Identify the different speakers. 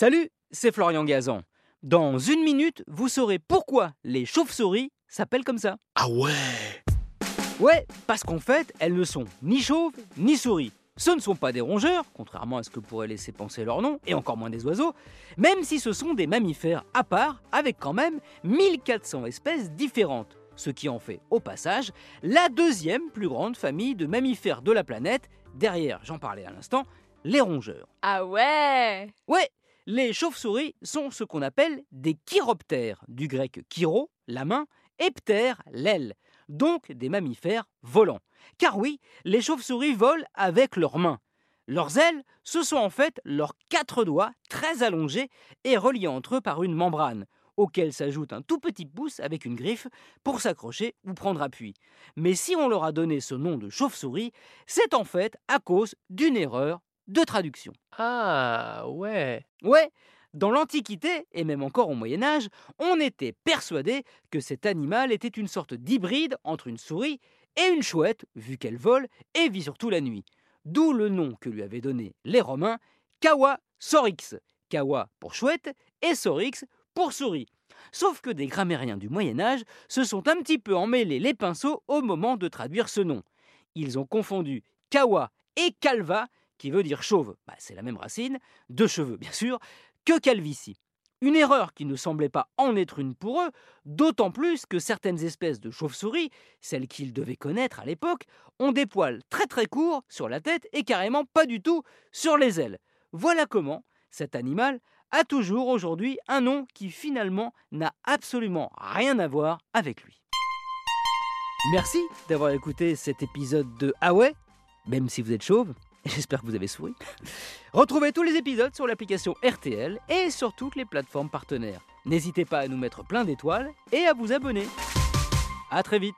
Speaker 1: Salut, c'est Florian Gazan. Dans une minute, vous saurez pourquoi les chauves-souris s'appellent comme ça.
Speaker 2: Ah ouais
Speaker 1: Ouais, parce qu'en fait, elles ne sont ni chauves ni souris. Ce ne sont pas des rongeurs, contrairement à ce que pourrait laisser penser leur nom, et encore moins des oiseaux, même si ce sont des mammifères à part, avec quand même 1400 espèces différentes, ce qui en fait, au passage, la deuxième plus grande famille de mammifères de la planète, derrière, j'en parlais à l'instant, les rongeurs.
Speaker 3: Ah ouais?
Speaker 1: Ouais, les chauves-souris sont ce qu'on appelle des chiroptères, du grec chiro, la main, et ptère, l'aile, donc des mammifères volants. Car oui, les chauves-souris volent avec leurs mains. Leurs ailes, ce sont en fait leurs quatre doigts très allongés et reliés entre eux par une membrane, auquel s'ajoute un tout petit pouce avec une griffe pour s'accrocher ou prendre appui. Mais si on leur a donné ce nom de chauve-souris, c'est en fait à cause d'une erreur de traduction.
Speaker 2: Ah ouais
Speaker 1: Ouais, dans l'Antiquité, et même encore au Moyen Âge, on était persuadé que cet animal était une sorte d'hybride entre une souris et une chouette, vu qu'elle vole et vit surtout la nuit. D'où le nom que lui avaient donné les Romains, Kawa sorix. Kawa pour chouette et sorix pour souris. Sauf que des grammairiens du Moyen Âge se sont un petit peu emmêlés les pinceaux au moment de traduire ce nom. Ils ont confondu Kawa et Calva, qui veut dire chauve, bah, c'est la même racine, de cheveux bien sûr, que calvitie. Une erreur qui ne semblait pas en être une pour eux, d'autant plus que certaines espèces de chauves-souris, celles qu'ils devaient connaître à l'époque, ont des poils très très courts sur la tête et carrément pas du tout sur les ailes. Voilà comment cet animal a toujours aujourd'hui un nom qui finalement n'a absolument rien à voir avec lui. Merci d'avoir écouté cet épisode de Ah même si vous êtes chauve. J'espère que vous avez souri. Retrouvez tous les épisodes sur l'application RTL et sur toutes les plateformes partenaires. N'hésitez pas à nous mettre plein d'étoiles et à vous abonner. A très vite